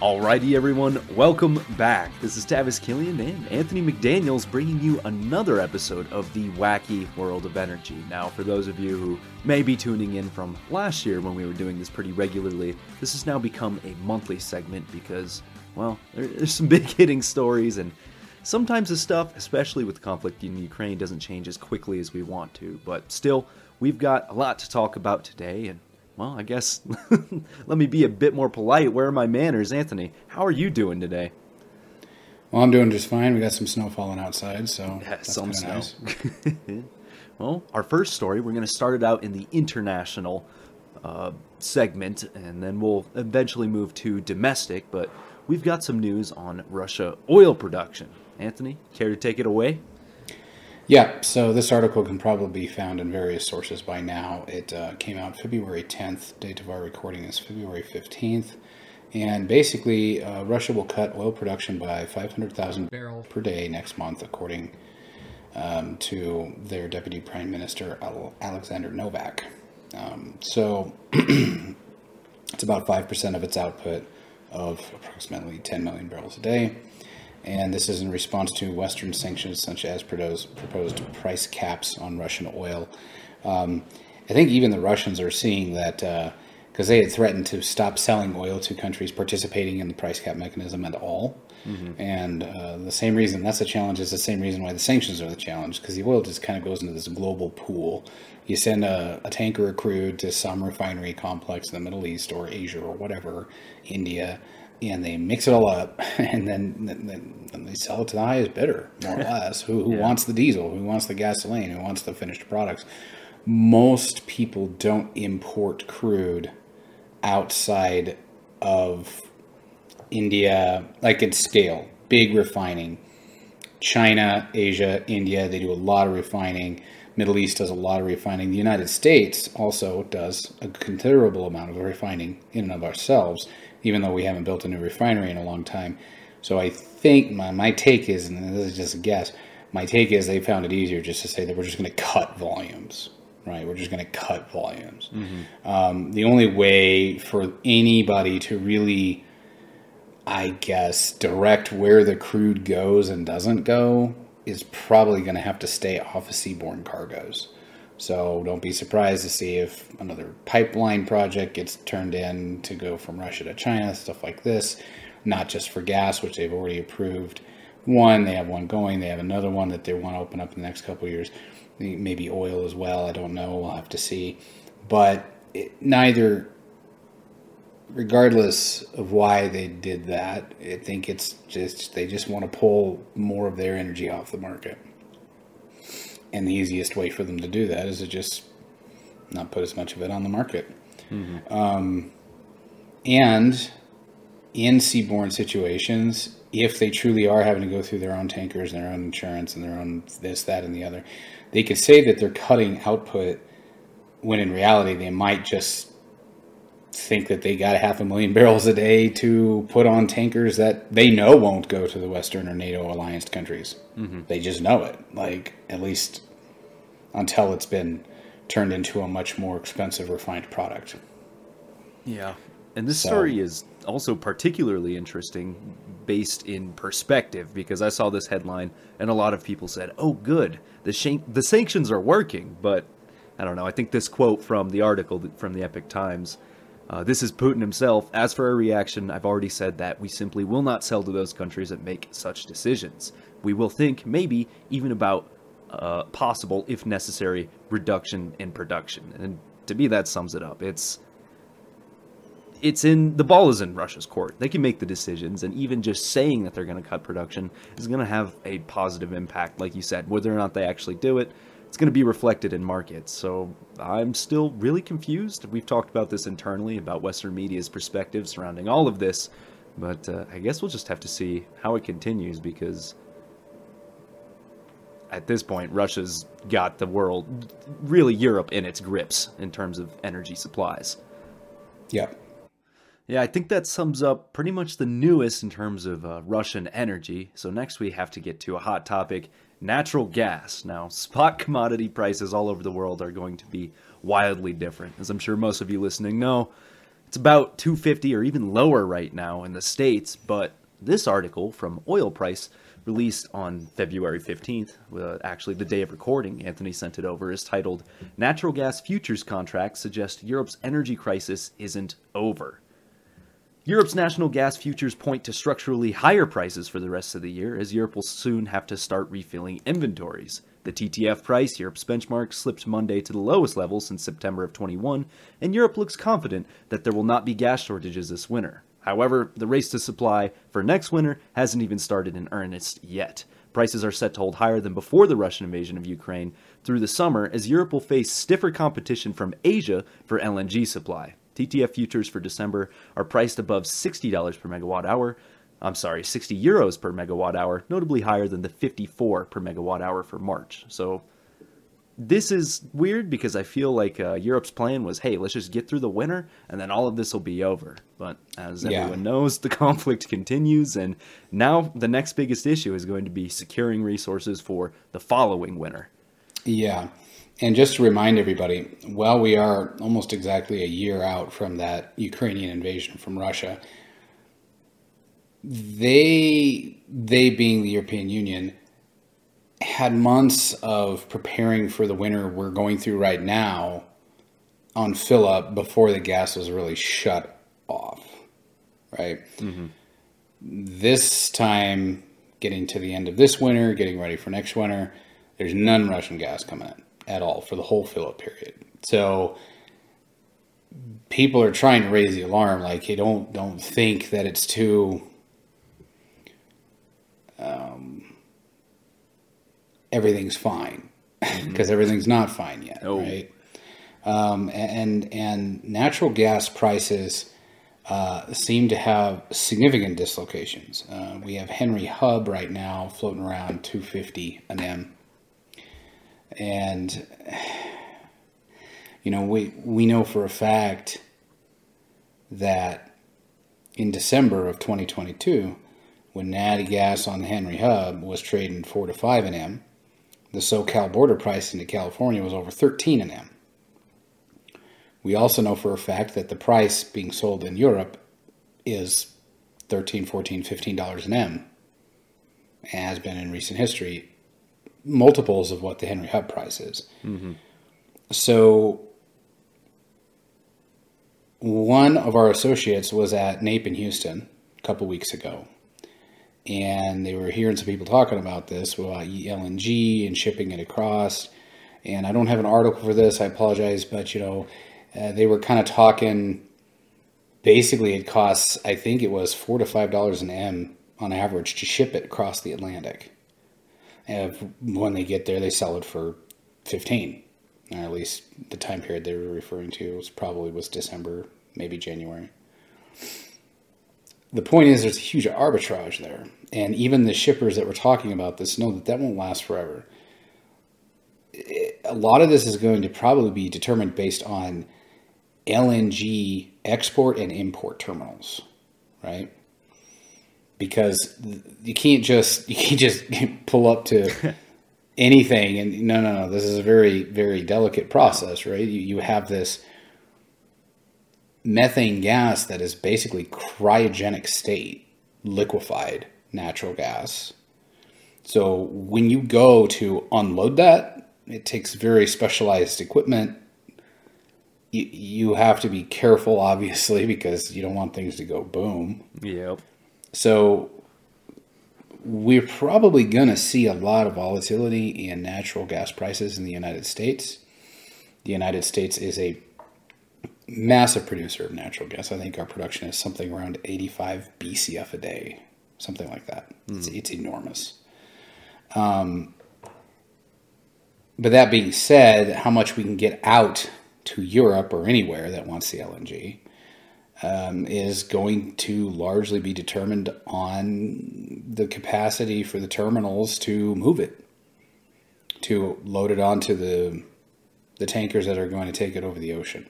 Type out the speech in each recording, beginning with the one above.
Alrighty, everyone, welcome back. This is Tavis Killian and Anthony McDaniels bringing you another episode of the Wacky World of Energy. Now, for those of you who may be tuning in from last year when we were doing this pretty regularly, this has now become a monthly segment because, well, there's some big hitting stories, and sometimes the stuff, especially with conflict in Ukraine, doesn't change as quickly as we want to. But still, we've got a lot to talk about today, and well, I guess let me be a bit more polite. Where are my manners, Anthony? How are you doing today? Well, I'm doing just fine. We got some snow falling outside, so yeah, some snow. Nice. well, our first story, we're going to start it out in the international uh, segment, and then we'll eventually move to domestic. But we've got some news on Russia oil production. Anthony, care to take it away? Yeah, so this article can probably be found in various sources by now. It uh, came out February 10th. Date of our recording is February 15th. And basically, uh, Russia will cut oil production by 500,000 barrels per day next month, according um, to their Deputy Prime Minister, Alexander Novak. Um, so it's about 5% of its output of approximately 10 million barrels a day and this is in response to Western sanctions such as proposed price caps on Russian oil. Um, I think even the Russians are seeing that because uh, they had threatened to stop selling oil to countries participating in the price cap mechanism at all. Mm-hmm. And uh, the same reason that's a challenge is the same reason why the sanctions are the challenge because the oil just kind of goes into this global pool. You send a, a tanker of crude to some refinery complex in the Middle East or Asia or whatever, India and they mix it all up, and then, then, then they sell it to the highest bidder, more or less. who, who yeah. wants the diesel? Who wants the gasoline? Who wants the finished products? Most people don't import crude outside of India, like at scale, big refining. China, Asia, India, they do a lot of refining. Middle East does a lot of refining. The United States also does a considerable amount of refining in and of ourselves even though we haven't built a new refinery in a long time. So I think my, my take is, and this is just a guess, my take is they found it easier just to say that we're just going to cut volumes, right? We're just going to cut volumes. Mm-hmm. Um, the only way for anybody to really, I guess, direct where the crude goes and doesn't go is probably going to have to stay off of seaborne cargoes. So don't be surprised to see if another pipeline project gets turned in to go from Russia to China, stuff like this, not just for gas, which they've already approved. One, they have one going, they have another one that they want to open up in the next couple years. Maybe oil as well, I don't know, we'll have to see. But it, neither, regardless of why they did that, I think it's just they just want to pull more of their energy off the market. And the easiest way for them to do that is to just not put as much of it on the market. Mm-hmm. Um, and in seaborne situations, if they truly are having to go through their own tankers and their own insurance and their own this, that, and the other, they could say that they're cutting output when in reality they might just think that they got a half a million barrels a day to put on tankers that they know won't go to the Western or NATO alliance countries. Mm-hmm. They just know it, like at least until it's been turned into a much more expensive refined product. Yeah. And this so, story is also particularly interesting based in perspective because I saw this headline and a lot of people said, "Oh good, the shan- the sanctions are working." But I don't know. I think this quote from the article from the Epoch Times uh, this is Putin himself. As for our reaction, I've already said that we simply will not sell to those countries that make such decisions. We will think, maybe, even about uh, possible, if necessary, reduction in production. And to me, that sums it up. It's it's in the ball is in Russia's court. They can make the decisions, and even just saying that they're going to cut production is going to have a positive impact, like you said. Whether or not they actually do it, it's going to be reflected in markets. So I'm still really confused. We've talked about this internally about Western media's perspective surrounding all of this, but uh, I guess we'll just have to see how it continues because at this point, Russia's got the world, really Europe, in its grips in terms of energy supplies. Yeah. Yeah, I think that sums up pretty much the newest in terms of uh, Russian energy. So next we have to get to a hot topic natural gas. Now, spot commodity prices all over the world are going to be wildly different. As I'm sure most of you listening know, It's about 250 or even lower right now in the States, but this article from Oil Price released on February 15th, uh, actually the day of recording, Anthony sent it over, is titled Natural Gas Futures Contracts Suggest Europe's Energy Crisis Isn't Over. Europe's national gas futures point to structurally higher prices for the rest of the year, as Europe will soon have to start refilling inventories. The TTF price, Europe's benchmark, slipped Monday to the lowest level since September of 21, and Europe looks confident that there will not be gas shortages this winter. However, the race to supply for next winter hasn't even started in earnest yet. Prices are set to hold higher than before the Russian invasion of Ukraine through the summer, as Europe will face stiffer competition from Asia for LNG supply. TTF futures for December are priced above $60 per megawatt hour. I'm sorry, 60 euros per megawatt hour, notably higher than the 54 per megawatt hour for March. So this is weird because I feel like uh, Europe's plan was, hey, let's just get through the winter and then all of this will be over. But as yeah. everyone knows, the conflict continues, and now the next biggest issue is going to be securing resources for the following winter. Yeah. And just to remind everybody, while we are almost exactly a year out from that Ukrainian invasion from Russia, they they being the European Union had months of preparing for the winter we're going through right now on fill up before the gas was really shut off. Right? Mm-hmm. This time, getting to the end of this winter, getting ready for next winter, there's none Russian gas coming in at all for the whole fill up period. So people are trying to raise the alarm like hey don't don't think that it's too um, everything's fine because mm-hmm. everything's not fine yet right um, and and natural gas prices uh, seem to have significant dislocations. Uh, we have Henry Hub right now floating around 250 an M and you know we we know for a fact that in December of 2022, when natty gas on the Henry Hub was trading four to five an M, the SoCal border price into California was over 13 an M. We also know for a fact that the price being sold in Europe is 13, 14, 15 dollars an M, has been in recent history multiples of what the Henry Hub price is. Mm-hmm. So one of our associates was at NAPE in Houston a couple weeks ago, and they were hearing some people talking about this about LNG and shipping it across. And I don't have an article for this. I apologize, but you know, uh, they were kind of talking. Basically, it costs I think it was four to five dollars an M on average to ship it across the Atlantic. When they get there, they sell it for 15. Or at least the time period they were referring to was probably was December, maybe January. The point is, there's a huge arbitrage there, and even the shippers that we're talking about this know that that won't last forever. a lot of this is going to probably be determined based on LNG export and import terminals, right? Because you can't just you can't just pull up to anything and no no no this is a very very delicate process right? You, you have this methane gas that is basically cryogenic state liquefied natural gas. So when you go to unload that it takes very specialized equipment. You, you have to be careful obviously because you don't want things to go boom. Yep so we're probably going to see a lot of volatility in natural gas prices in the United States. The United States is a massive producer of natural gas. I think our production is something around 85 BCF a day, something like that. Mm. It's, it's, enormous. Um, but that being said, how much we can get out to Europe or anywhere that wants the LNG um, is going to largely be determined on the capacity for the terminals to move it, to load it onto the the tankers that are going to take it over the ocean.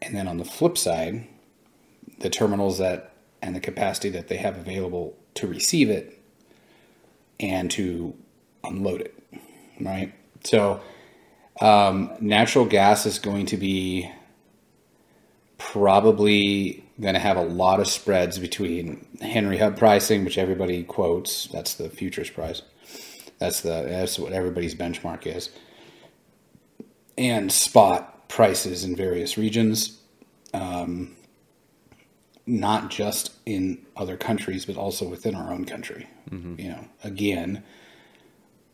And then on the flip side, the terminals that and the capacity that they have available to receive it and to unload it, right? So, um, natural gas is going to be probably going to have a lot of spreads between Henry Hub pricing, which everybody quotes. That's the futures price. That's the that's what everybody's benchmark is, and spot prices in various regions. Um, not just in other countries, but also within our own country. Mm-hmm. You know, again,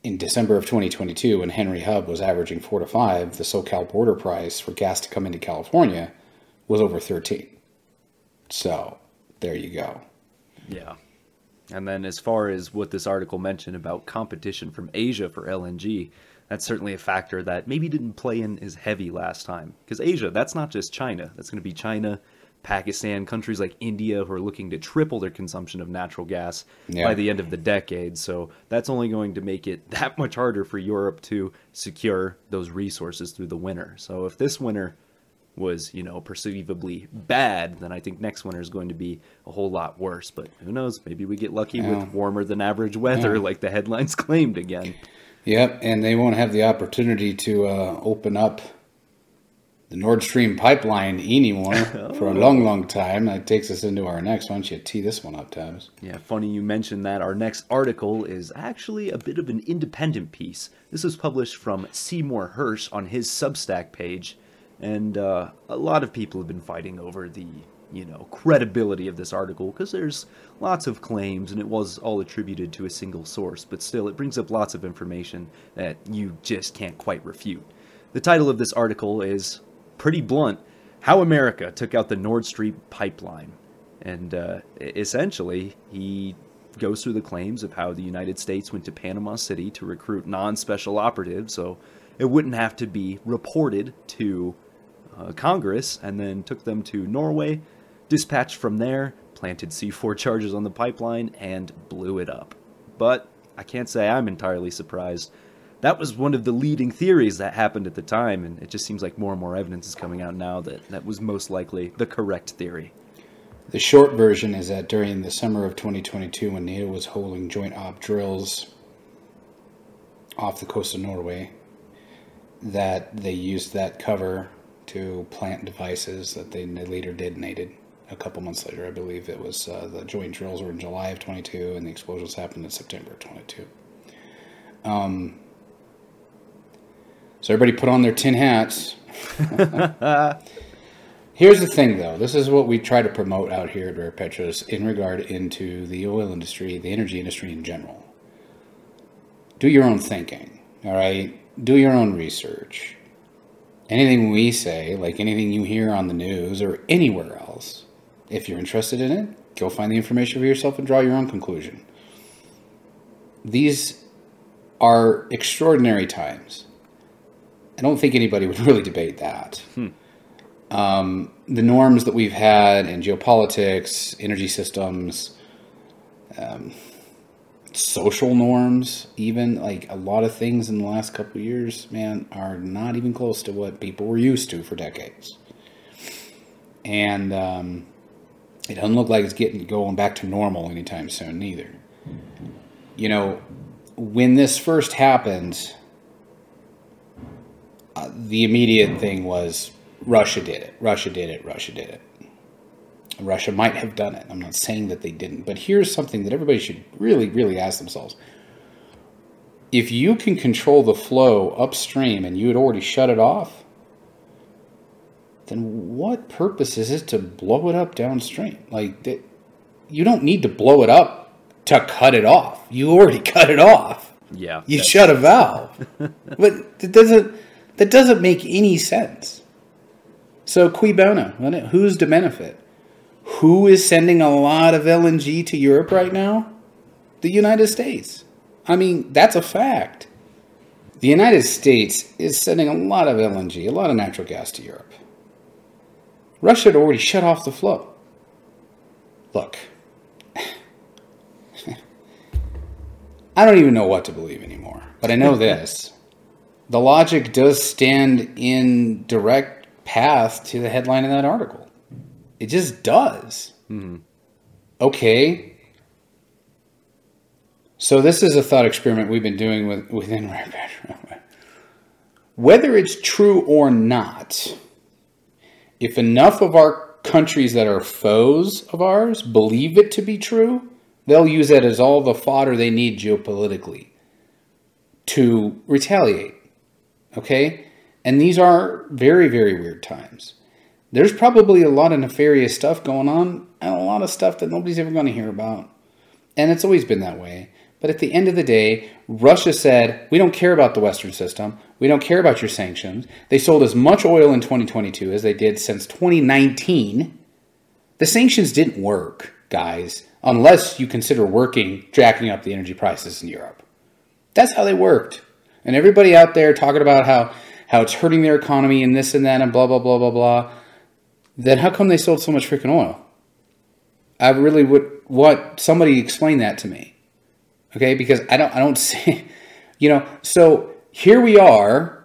in December of 2022, when Henry Hub was averaging four to five, the SoCal border price for gas to come into California was over 13. So there you go. Yeah. And then, as far as what this article mentioned about competition from Asia for LNG, that's certainly a factor that maybe didn't play in as heavy last time. Because Asia, that's not just China. That's going to be China, Pakistan, countries like India who are looking to triple their consumption of natural gas yeah. by the end of the decade. So that's only going to make it that much harder for Europe to secure those resources through the winter. So if this winter was, you know, perceivably bad, then I think next winter is going to be a whole lot worse. But who knows? Maybe we get lucky yeah. with warmer than average weather, yeah. like the headlines claimed again. Yep, and they won't have the opportunity to uh, open up the Nord Stream pipeline anymore oh. for a long, long time. That takes us into our next. Why don't you tee this one up, Tabs? Yeah, funny you mentioned that. Our next article is actually a bit of an independent piece. This was published from Seymour Hersh on his Substack page, and uh, a lot of people have been fighting over the you know credibility of this article because there's lots of claims and it was all attributed to a single source but still it brings up lots of information that you just can't quite refute the title of this article is pretty blunt how America took out the Nord Stream pipeline. And uh, essentially, he goes through the claims of how the United States went to Panama City to recruit non special operatives so it wouldn't have to be reported to uh, Congress, and then took them to Norway, dispatched from there, planted C4 charges on the pipeline, and blew it up. But I can't say I'm entirely surprised that was one of the leading theories that happened at the time, and it just seems like more and more evidence is coming out now that that was most likely the correct theory. The short version is that during the summer of 2022, when NATO was holding joint op drills off the coast of Norway, that they used that cover to plant devices that they later detonated. A couple months later, I believe it was uh, the joint drills were in July of 22, and the explosions happened in September of 22. Um, so everybody put on their tin hats. Here's the thing, though. This is what we try to promote out here at Rare Petros in regard into the oil industry, the energy industry in general. Do your own thinking, all right? Do your own research. Anything we say, like anything you hear on the news or anywhere else, if you're interested in it, go find the information for yourself and draw your own conclusion. These are extraordinary times. I don't think anybody would really debate that. Hmm. Um, the norms that we've had in geopolitics, energy systems, um, social norms, even like a lot of things in the last couple years, man, are not even close to what people were used to for decades. And um, it doesn't look like it's getting going back to normal anytime soon, neither. You know, when this first happened, uh, the immediate thing was Russia did it. Russia did it. Russia did it. Russia might have done it. I'm not saying that they didn't, but here's something that everybody should really, really ask themselves. If you can control the flow upstream and you had already shut it off, then what purpose is it to blow it up downstream? Like, you don't need to blow it up to cut it off. You already cut it off. Yeah. You shut a valve. but it doesn't that doesn't make any sense. So, cui bono? Who's to benefit? Who is sending a lot of LNG to Europe right now? The United States. I mean, that's a fact. The United States is sending a lot of LNG, a lot of natural gas to Europe. Russia had already shut off the flow. Look, I don't even know what to believe anymore, but I know this the logic does stand in direct path to the headline of that article. It just does. Mm-hmm. Okay. So this is a thought experiment we've been doing with, within Rare Whether it's true or not, if enough of our countries that are foes of ours believe it to be true, they'll use it as all the fodder they need geopolitically to retaliate. Okay? And these are very, very weird times. There's probably a lot of nefarious stuff going on and a lot of stuff that nobody's ever going to hear about. And it's always been that way. But at the end of the day, Russia said, we don't care about the Western system. We don't care about your sanctions. They sold as much oil in 2022 as they did since 2019. The sanctions didn't work, guys, unless you consider working jacking up the energy prices in Europe. That's how they worked. And everybody out there talking about how, how it's hurting their economy and this and that and blah, blah, blah, blah, blah. Then how come they sold so much freaking oil? I really would want somebody explain that to me. Okay, because I don't I don't see you know, so here we are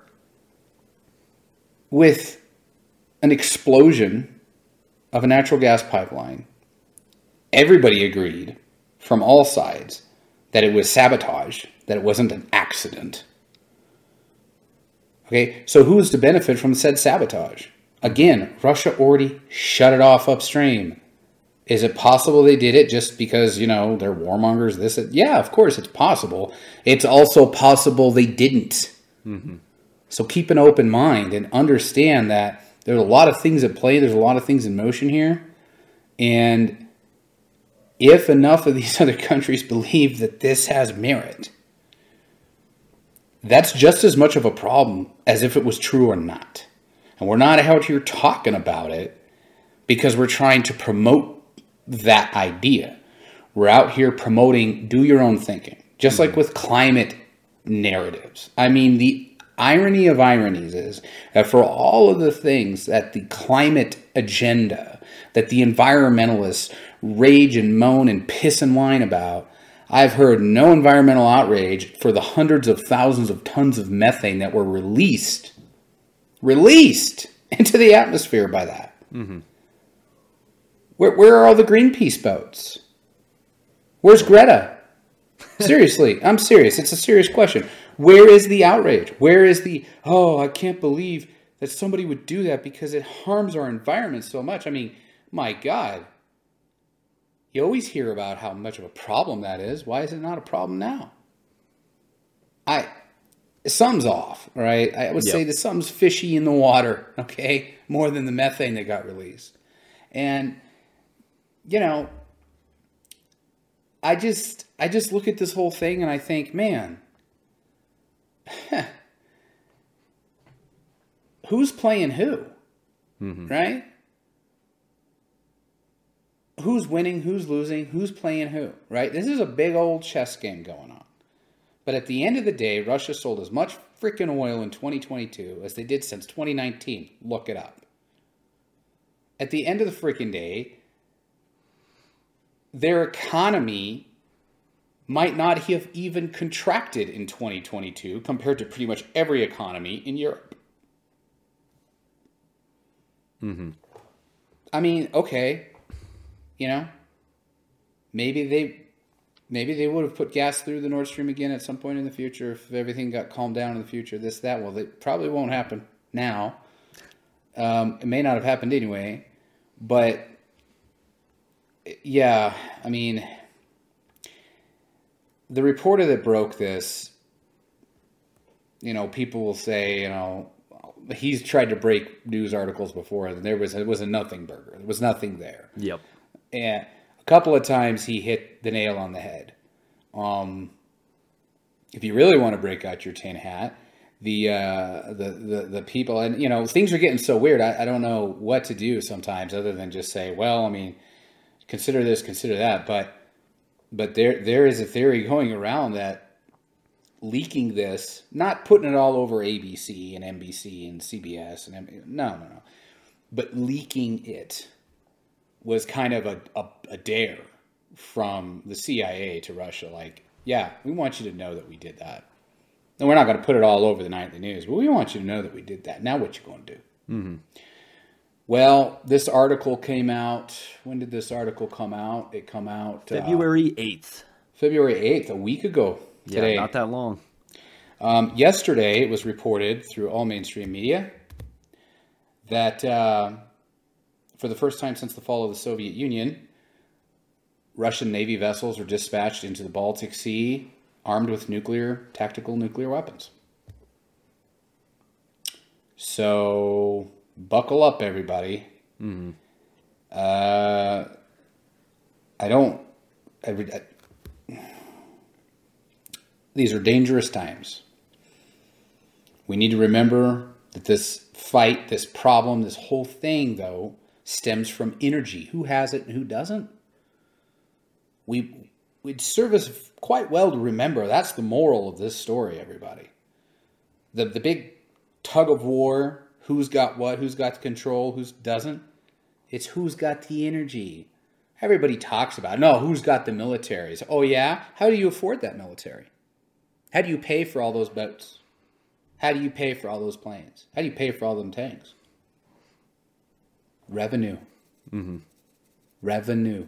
with an explosion of a natural gas pipeline. Everybody agreed from all sides that it was sabotage, that it wasn't an accident. Okay, so who is to benefit from said sabotage? Again, Russia already shut it off upstream. Is it possible they did it just because, you know, they're warmongers? This, yeah, of course it's possible. It's also possible they didn't. Mm-hmm. So keep an open mind and understand that there's a lot of things at play. There's a lot of things in motion here. And if enough of these other countries believe that this has merit, that's just as much of a problem as if it was true or not. And we're not out here talking about it because we're trying to promote that idea. We're out here promoting do your own thinking, just mm-hmm. like with climate narratives. I mean, the irony of ironies is that for all of the things that the climate agenda, that the environmentalists rage and moan and piss and whine about, I've heard no environmental outrage for the hundreds of thousands of tons of methane that were released, released into the atmosphere by that. Mm-hmm. Where, where are all the Greenpeace boats? Where's Greta? Seriously, I'm serious. It's a serious question. Where is the outrage? Where is the, oh, I can't believe that somebody would do that because it harms our environment so much? I mean, my God. You always hear about how much of a problem that is. Why is it not a problem now? I, something's off, right? I would yep. say that something's fishy in the water, okay, more than the methane that got released. And you know, I just I just look at this whole thing and I think, man, who's playing who? Mm-hmm. Right? Who's winning, who's losing, who's playing who, right? This is a big old chess game going on. But at the end of the day, Russia sold as much freaking oil in 2022 as they did since 2019. Look it up. At the end of the freaking day, their economy might not have even contracted in 2022 compared to pretty much every economy in Europe. Mm-hmm. I mean, okay, you know, maybe they maybe they would have put gas through the Nord Stream again at some point in the future if everything got calmed down in the future. This that well, it probably won't happen now. Um, it may not have happened anyway, but yeah, I mean, the reporter that broke this, you know, people will say, you know, he's tried to break news articles before, and there was it was a nothing burger. There was nothing there. Yep. And a couple of times he hit the nail on the head. Um, if you really want to break out your tin hat, the uh, the, the the people and you know things are getting so weird. I, I don't know what to do sometimes other than just say, well, I mean consider this, consider that. But but there there is a theory going around that leaking this, not putting it all over ABC and NBC and CBS and no no no, but leaking it was kind of a, a, a dare from the CIA to Russia. Like, yeah, we want you to know that we did that. And we're not going to put it all over the nightly news, but we want you to know that we did that. Now, what you going to do? Mm-hmm. Well, this article came out. When did this article come out? It come out uh, February eighth. February eighth, a week ago. Today. Yeah, not that long. Um, yesterday, it was reported through all mainstream media that uh, for the first time since the fall of the Soviet Union, Russian Navy vessels were dispatched into the Baltic Sea armed with nuclear, tactical nuclear weapons. So, buckle up, everybody. Mm-hmm. Uh, I don't. I, I, these are dangerous times. We need to remember that this fight, this problem, this whole thing, though, stems from energy. Who has it and who doesn't? We would serve us quite well to remember that's the moral of this story, everybody. The the big tug of war, who's got what, who's got the control, who doesn't. It's who's got the energy. Everybody talks about, no, who's got the militaries? Oh yeah, how do you afford that military? How do you pay for all those boats? How do you pay for all those planes? How do you pay for all them tanks? Revenue. Mm-hmm. Revenue.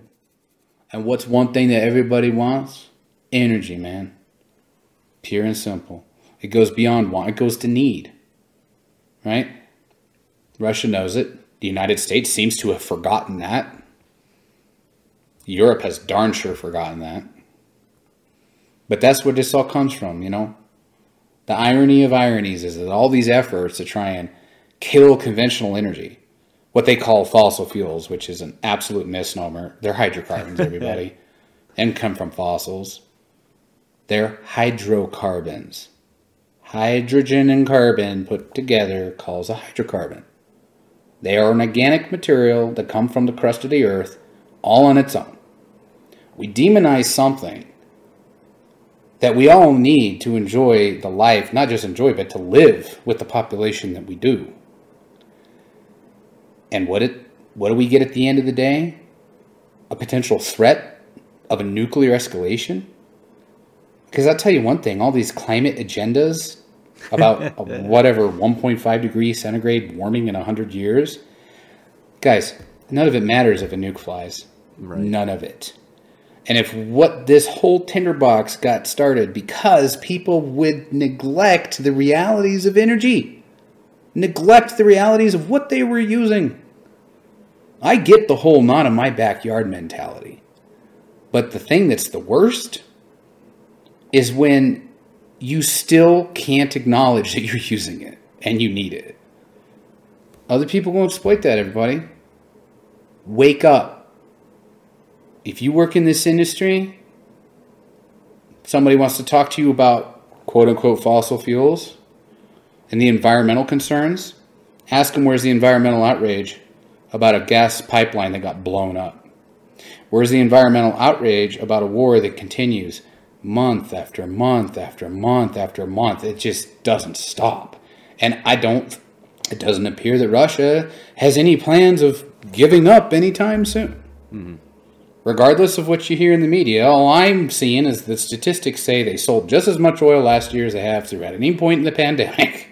And what's one thing that everybody wants? Energy, man. Pure and simple. It goes beyond want, it goes to need. Right? Russia knows it. The United States seems to have forgotten that. Europe has darn sure forgotten that. But that's where this all comes from, you know? The irony of ironies is that all these efforts to try and kill conventional energy, what they call fossil fuels, which is an absolute misnomer, they're hydrocarbons, everybody, and come from fossils. They're hydrocarbons. Hydrogen and carbon put together calls a hydrocarbon. They are an organic material that come from the crust of the earth all on its own. We demonize something that we all need to enjoy the life, not just enjoy, but to live with the population that we do. And what it what do we get at the end of the day? A potential threat of a nuclear escalation? Because I'll tell you one thing, all these climate agendas about whatever 1.5 degree centigrade warming in 100 years, guys, none of it matters if a nuke flies. Right. None of it. And if what this whole tinderbox got started because people would neglect the realities of energy, neglect the realities of what they were using. I get the whole not in my backyard mentality. But the thing that's the worst is when you still can't acknowledge that you're using it and you need it. Other people will exploit that, everybody. Wake up if you work in this industry, somebody wants to talk to you about quote unquote fossil fuels and the environmental concerns, ask them where's the environmental outrage about a gas pipeline that got blown up? Where's the environmental outrage about a war that continues month after month after month after month? It just doesn't stop. And I don't, it doesn't appear that Russia has any plans of giving up anytime soon. Mm-hmm regardless of what you hear in the media, all I'm seeing is the statistics say they sold just as much oil last year as they have throughout any point in the pandemic.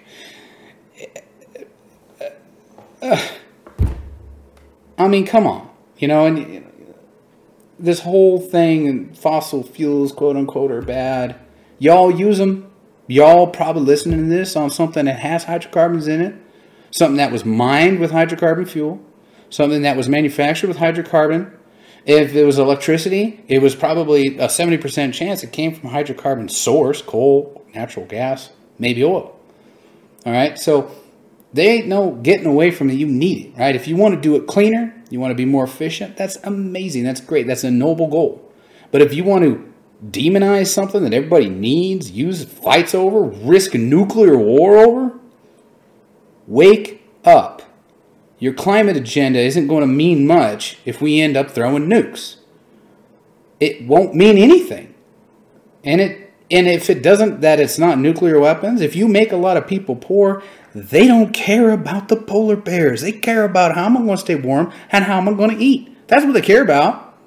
I mean, come on, you know, and this whole thing and fossil fuels, quote unquote, are bad. Y'all use them. Y'all probably listening to this on something that has hydrocarbons in it, something that was mined with hydrocarbon fuel, something that was manufactured with hydrocarbon if it was electricity, it was probably a 70% chance it came from a hydrocarbon source, coal, natural gas, maybe oil. All right, so they ain't no getting away from it. You need it, right? If you want to do it cleaner, you want to be more efficient, that's amazing. That's great. That's a noble goal. But if you want to demonize something that everybody needs, use fights over, risk nuclear war over, wake up. Your climate agenda isn't going to mean much if we end up throwing nukes. It won't mean anything. And it and if it doesn't that it's not nuclear weapons, if you make a lot of people poor, they don't care about the polar bears. They care about how am I going to stay warm and how am I going to eat. That's what they care about.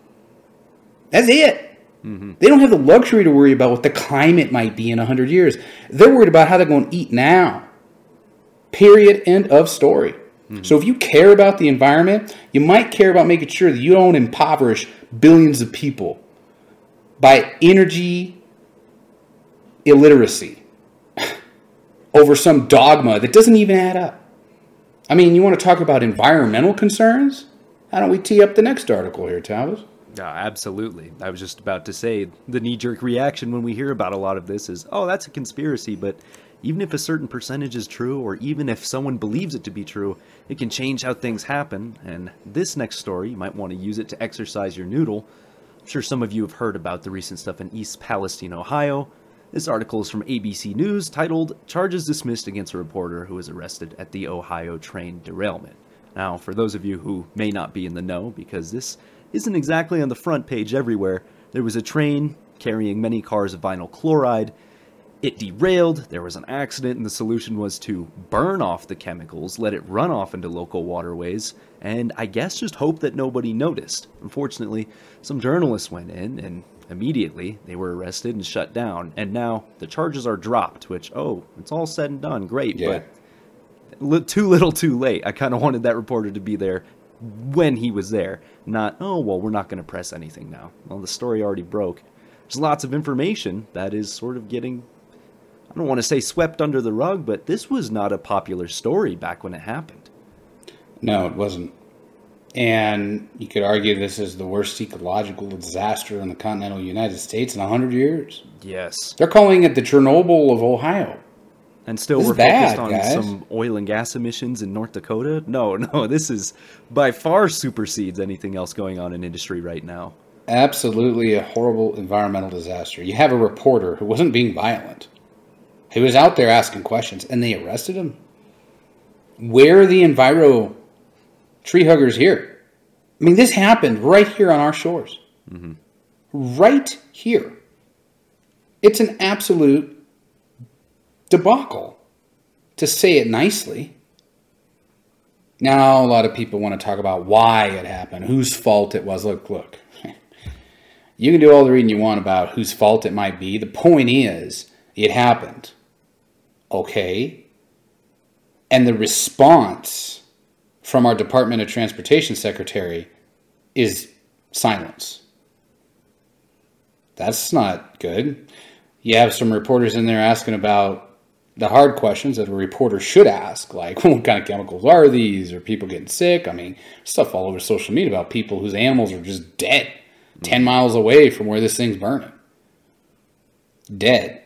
That's it. Mm-hmm. They don't have the luxury to worry about what the climate might be in 100 years. They're worried about how they're going to eat now. Period. End of story. Mm-hmm. So if you care about the environment, you might care about making sure that you don't impoverish billions of people by energy illiteracy over some dogma that doesn't even add up. I mean, you want to talk about environmental concerns? How don't we tee up the next article here, Tavis? Uh, absolutely. I was just about to say the knee jerk reaction when we hear about a lot of this is, oh, that's a conspiracy. But even if a certain percentage is true, or even if someone believes it to be true, it can change how things happen. And this next story, you might want to use it to exercise your noodle. I'm sure some of you have heard about the recent stuff in East Palestine, Ohio. This article is from ABC News titled Charges Dismissed Against a Reporter Who Was Arrested at the Ohio Train Derailment. Now, for those of you who may not be in the know, because this isn't exactly on the front page everywhere. There was a train carrying many cars of vinyl chloride. It derailed, there was an accident, and the solution was to burn off the chemicals, let it run off into local waterways, and I guess just hope that nobody noticed. Unfortunately, some journalists went in, and immediately they were arrested and shut down, and now the charges are dropped, which, oh, it's all said and done, great, yeah. but too little too late. I kind of wanted that reporter to be there when he was there, not, oh, well, we're not going to press anything now. Well, the story already broke. There's lots of information that is sort of getting, I don't want to say swept under the rug, but this was not a popular story back when it happened. No, it wasn't. And you could argue this is the worst ecological disaster in the continental United States in 100 years. Yes. They're calling it the Chernobyl of Ohio. And still, this we're bad, focused on guys. some oil and gas emissions in North Dakota. No, no, this is by far supersedes anything else going on in industry right now. Absolutely a horrible environmental disaster. You have a reporter who wasn't being violent, he was out there asking questions, and they arrested him. Where are the enviro tree huggers here? I mean, this happened right here on our shores. Mm-hmm. Right here. It's an absolute debacle, to say it nicely. Now, a lot of people want to talk about why it happened, whose fault it was. Look, look. You can do all the reading you want about whose fault it might be. The point is, it happened. Okay? And the response from our Department of Transportation Secretary is silence. That's not good. You have some reporters in there asking about the hard questions that a reporter should ask, like what kind of chemicals are these? Are people getting sick? I mean, stuff all over social media about people whose animals are just dead, mm-hmm. 10 miles away from where this thing's burning. Dead.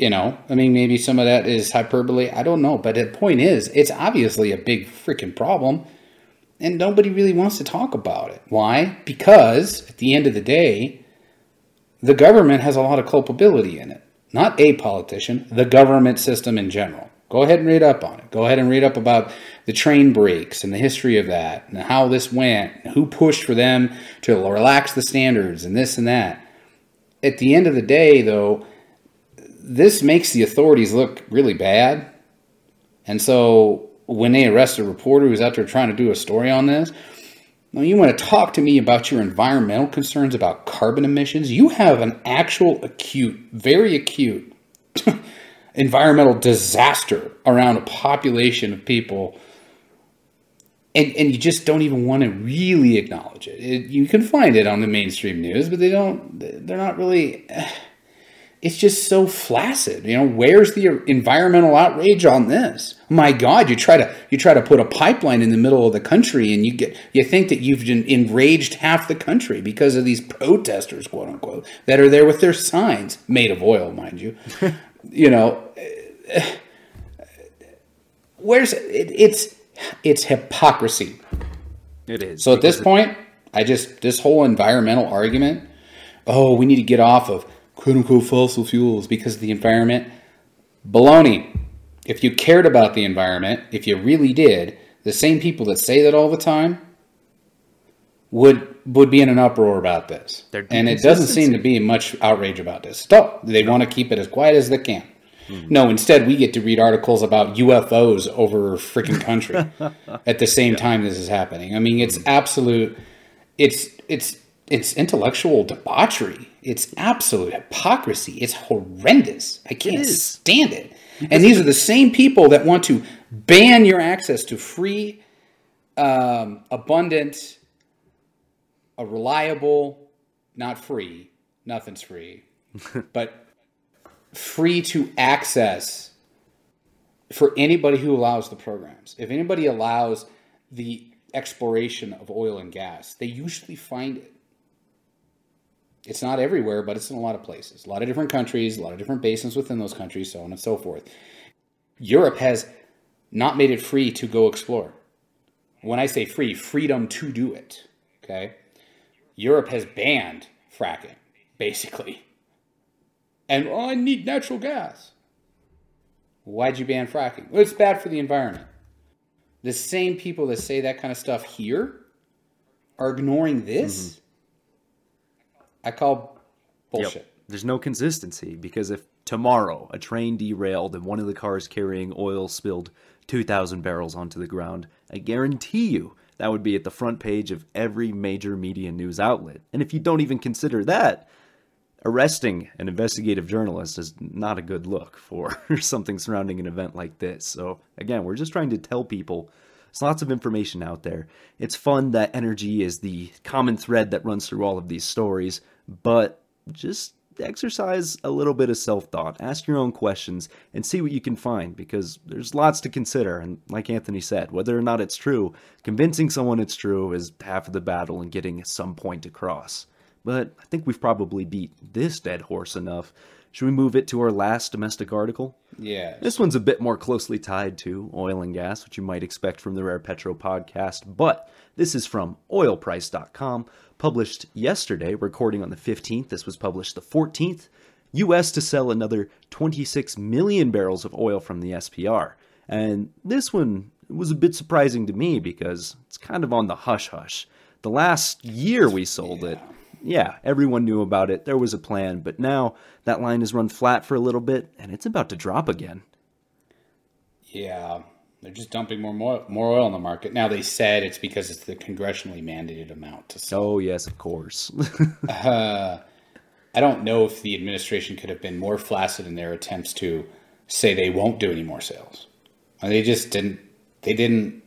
You know, I mean, maybe some of that is hyperbole. I don't know. But the point is, it's obviously a big freaking problem, and nobody really wants to talk about it. Why? Because at the end of the day, the government has a lot of culpability in it not a politician, the government system in general. Go ahead and read up on it. Go ahead and read up about the train brakes and the history of that and how this went, and who pushed for them to relax the standards and this and that. At the end of the day, though, this makes the authorities look really bad. And so when they arrest a reporter who's out there trying to do a story on this, now, you want to talk to me about your environmental concerns about carbon emissions? You have an actual acute, very acute environmental disaster around a population of people, and, and you just don't even want to really acknowledge it. it. You can find it on the mainstream news, but they don't, they're not really it's just so flaccid. You know, where's the environmental outrage on this? My God, you try to you try to put a pipeline in the middle of the country, and you get you think that you've enraged half the country because of these protesters, quote unquote, that are there with their signs made of oil, mind you. you know, where's it, it's it's hypocrisy. It is. So at this point, I just this whole environmental argument. Oh, we need to get off of quote unquote fossil fuels because of the environment. Baloney. If you cared about the environment, if you really did, the same people that say that all the time would would be in an uproar about this. And it doesn't seem to be much outrage about this. Stop. They want to keep it as quiet as they can. Mm-hmm. No, instead we get to read articles about UFOs over freaking country at the same yeah. time this is happening. I mean, it's mm-hmm. absolute it's it's it's intellectual debauchery. It's absolute hypocrisy. It's horrendous. I can't stand it. And these are the same people that want to ban your access to free, um, abundant, a reliable, not free, nothing's free, but free to access for anybody who allows the programs. If anybody allows the exploration of oil and gas, they usually find it. It's not everywhere, but it's in a lot of places. A lot of different countries, a lot of different basins within those countries, so on and so forth. Europe has not made it free to go explore. When I say free, freedom to do it. Okay? Europe has banned fracking, basically. And oh, I need natural gas. Why'd you ban fracking? Well, it's bad for the environment. The same people that say that kind of stuff here are ignoring this. Mm-hmm. I call bullshit. Yep. There's no consistency because if tomorrow a train derailed and one of the cars carrying oil spilled 2,000 barrels onto the ground, I guarantee you that would be at the front page of every major media news outlet. And if you don't even consider that, arresting an investigative journalist is not a good look for something surrounding an event like this. So, again, we're just trying to tell people there's lots of information out there. It's fun that energy is the common thread that runs through all of these stories, but just exercise a little bit of self thought. Ask your own questions and see what you can find because there's lots to consider. And like Anthony said, whether or not it's true, convincing someone it's true is half of the battle and getting some point across. But I think we've probably beat this dead horse enough. Should we move it to our last domestic article? Yeah. This one's a bit more closely tied to oil and gas, which you might expect from the Rare Petro podcast, but this is from oilprice.com, published yesterday, recording on the 15th. This was published the 14th. US to sell another 26 million barrels of oil from the SPR. And this one was a bit surprising to me because it's kind of on the hush hush. The last year we sold yeah. it, yeah, everyone knew about it. There was a plan, but now that line has run flat for a little bit and it's about to drop again. Yeah, they're just dumping more more, more oil in the market. Now they said it's because it's the congressionally mandated amount to sell. Oh yes, of course. uh, I don't know if the administration could have been more flaccid in their attempts to say they won't do any more sales. They just didn't. They didn't.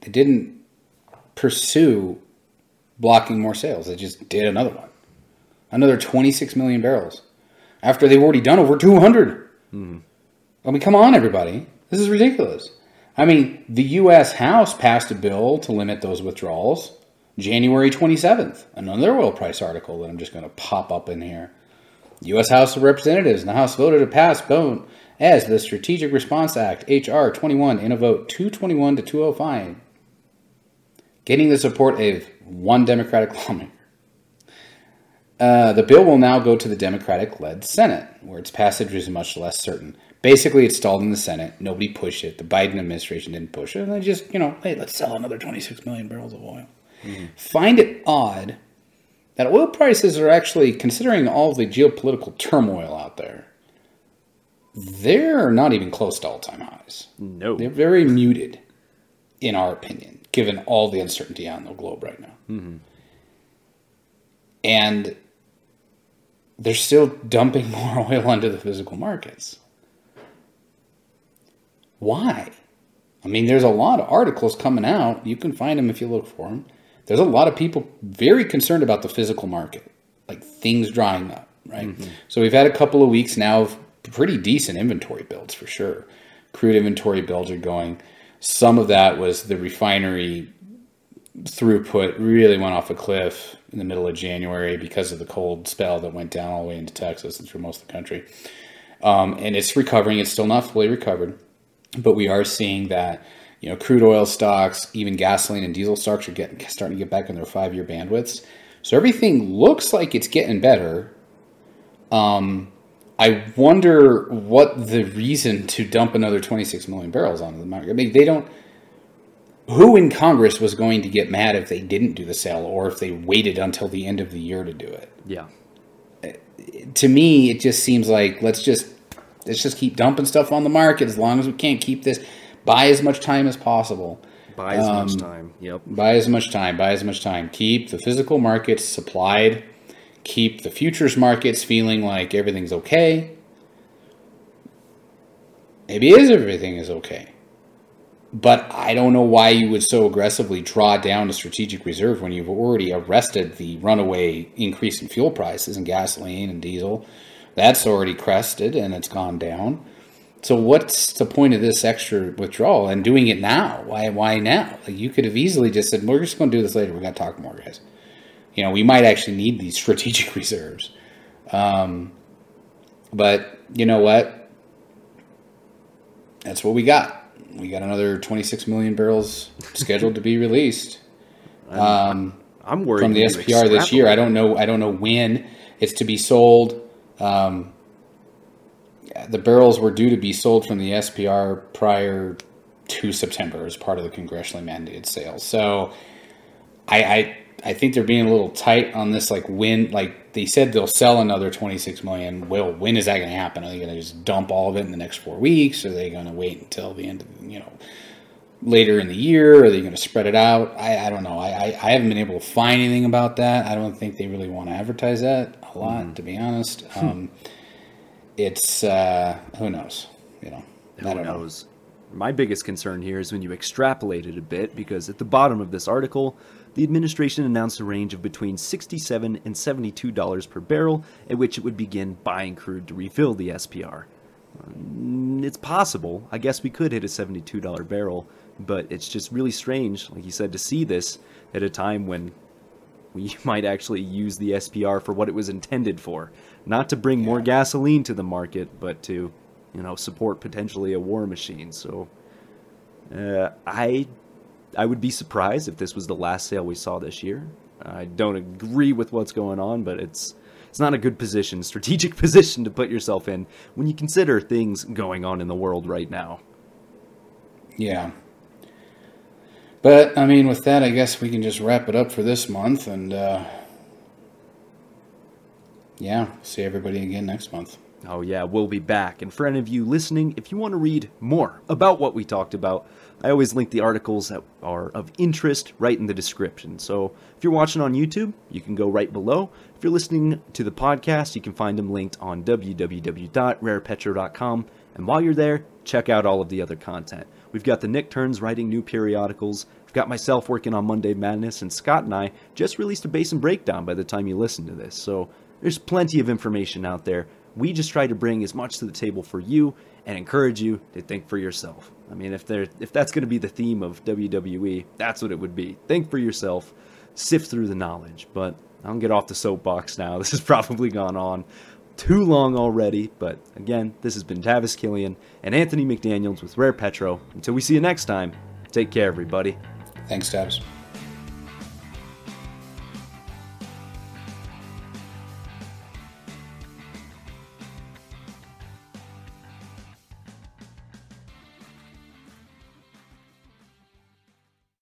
They didn't pursue blocking more sales. They just did another one, another 26 million barrels after they've already done over 200. Mm. I mean, come on, everybody. This is ridiculous. I mean, the U.S. House passed a bill to limit those withdrawals January 27th. Another oil price article that I'm just going to pop up in here. U.S. House of Representatives and the House voted to pass vote as the Strategic Response Act, H.R. 21, in a vote 221 to 205, getting the support of one Democratic lawmaker. Uh, the bill will now go to the Democratic led Senate, where its passage is much less certain. Basically, it stalled in the Senate. Nobody pushed it. The Biden administration didn't push it. And they just, you know, hey, let's sell another 26 million barrels of oil. Mm-hmm. Find it odd that oil prices are actually, considering all the geopolitical turmoil out there, they're not even close to all time highs. No. They're very muted, in our opinion, given all the uncertainty on the globe right now. Mm-hmm. And they're still dumping more oil onto the physical markets. Why? I mean, there's a lot of articles coming out. You can find them if you look for them. There's a lot of people very concerned about the physical market, like things drying up, right? Mm-hmm. So we've had a couple of weeks now of pretty decent inventory builds for sure. Crude inventory builds are going. Some of that was the refinery throughput really went off a cliff in the middle of January because of the cold spell that went down all the way into Texas and through most of the country. Um, and it's recovering. It's still not fully recovered, but we are seeing that you know crude oil stocks, even gasoline and diesel stocks are getting starting to get back in their five year bandwidths. So everything looks like it's getting better. Um, I wonder what the reason to dump another 26 million barrels onto the market. I mean, they don't who in Congress was going to get mad if they didn't do the sale or if they waited until the end of the year to do it? Yeah. To me, it just seems like let's just let's just keep dumping stuff on the market as long as we can't keep this. Buy as much time as possible. Buy as um, much time. Yep. Buy as much time. Buy as much time. Keep the physical markets supplied. Keep the futures markets feeling like everything's okay. Maybe is everything is okay. But I don't know why you would so aggressively draw down a strategic reserve when you've already arrested the runaway increase in fuel prices and gasoline and diesel. That's already crested and it's gone down. so what's the point of this extra withdrawal and doing it now? Why why now? Like you could have easily just said, "We're just going to do this later. We got to talk more, guys." You know, we might actually need these strategic reserves. Um, but you know what? That's what we got. We got another 26 million barrels scheduled to be released. Um, I'm worried from the SPR this year. I don't know. I don't know when it's to be sold. Um, the barrels were due to be sold from the SPR prior to September as part of the congressionally mandated sales. So, I, I I think they're being a little tight on this. Like when, like they said, they'll sell another 26 million. Well, when is that going to happen? Are they going to just dump all of it in the next four weeks? Are they going to wait until the end of you know later in the year? Are they going to spread it out? I, I don't know. I, I, I haven't been able to find anything about that. I don't think they really want to advertise that a lot, mm. to be honest. Hmm. Um, it's uh, who knows, you know. Who knows? Know. My biggest concern here is when you extrapolate it a bit, because at the bottom of this article the administration announced a range of between 67 and $72 per barrel at which it would begin buying crude to refill the SPR. Mm, it's possible. I guess we could hit a $72 barrel, but it's just really strange, like you said, to see this at a time when we might actually use the SPR for what it was intended for. Not to bring more gasoline to the market, but to, you know, support potentially a war machine. So uh, I I would be surprised if this was the last sale we saw this year. I don't agree with what's going on, but it's it's not a good position, strategic position to put yourself in when you consider things going on in the world right now. Yeah. But I mean, with that, I guess we can just wrap it up for this month, and uh, yeah, see everybody again next month. Oh yeah, we'll be back. And for any of you listening, if you want to read more about what we talked about, I always link the articles that are of interest right in the description. So if you're watching on YouTube, you can go right below. If you're listening to the podcast, you can find them linked on www.rarepetro.com. And while you're there, check out all of the other content. We've got the Nick Turns writing new periodicals. We've got myself working on Monday Madness, and Scott and I just released a basin breakdown by the time you listen to this. So there's plenty of information out there. We just try to bring as much to the table for you and encourage you to think for yourself. I mean, if there if that's going to be the theme of WWE, that's what it would be. Think for yourself, sift through the knowledge. But I'll get off the soapbox now. This has probably gone on too long already. But again, this has been Tavis Killian and Anthony McDaniels with Rare Petro. Until we see you next time, take care, everybody. Thanks, Tavis.